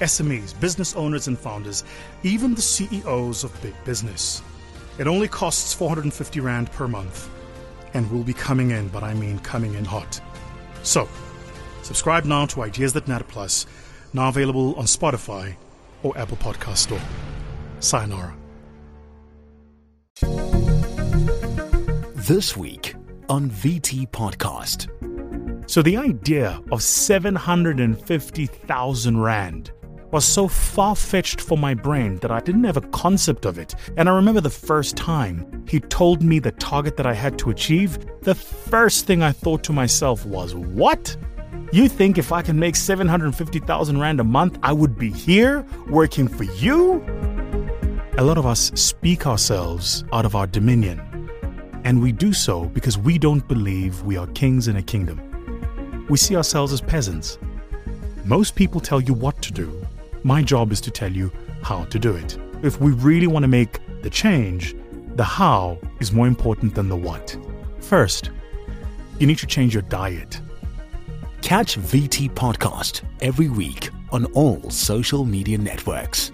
SMEs, business owners, and founders, even the CEOs of big business. It only costs 450 Rand per month and will be coming in, but I mean coming in hot. So, subscribe now to Ideas That Matter Plus, now available on Spotify or Apple Podcast Store. Sayonara. This week on VT Podcast. So the idea of 750,000 Rand was so far fetched for my brain that I didn't have a concept of it. And I remember the first time he told me the target that I had to achieve, the first thing I thought to myself was, What? You think if I can make 750,000 Rand a month, I would be here working for you? A lot of us speak ourselves out of our dominion, and we do so because we don't believe we are kings in a kingdom. We see ourselves as peasants. Most people tell you what to do. My job is to tell you how to do it. If we really want to make the change, the how is more important than the what. First, you need to change your diet. Catch VT Podcast every week on all social media networks.